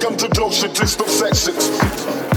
Welcome to Doche Disco Sessions.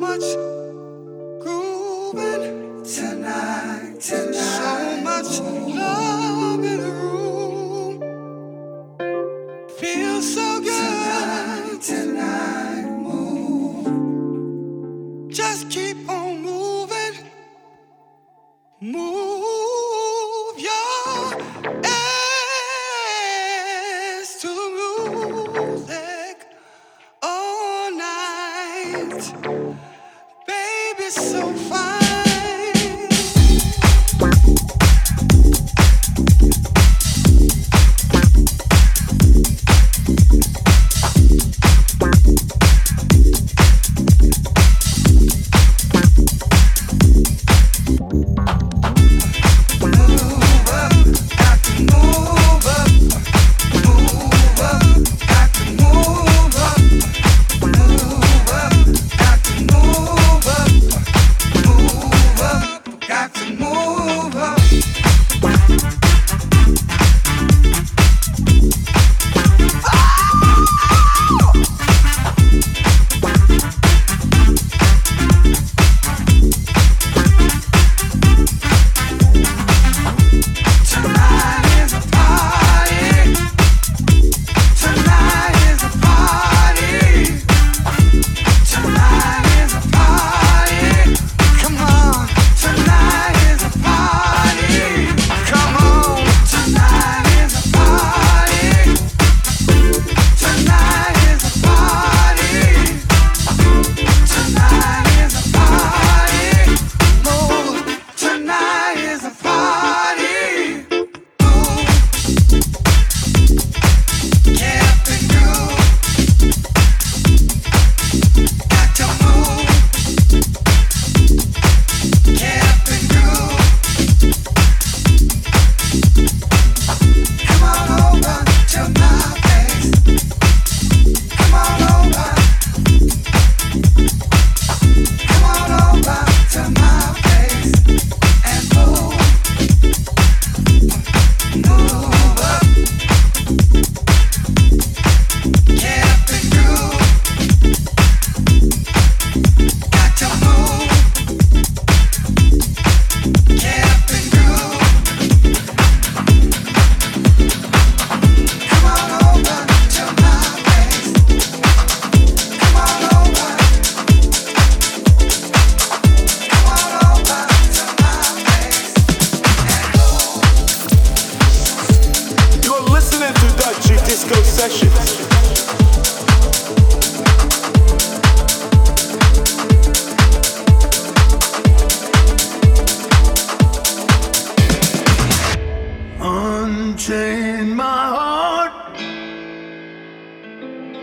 Much grooving tonight. Is a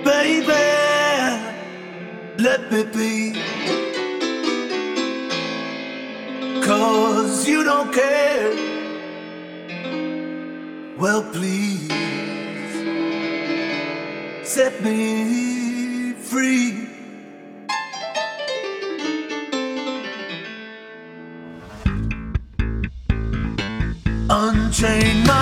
baby, let me be. Cause you don't care. Well, please set me free. Unchain my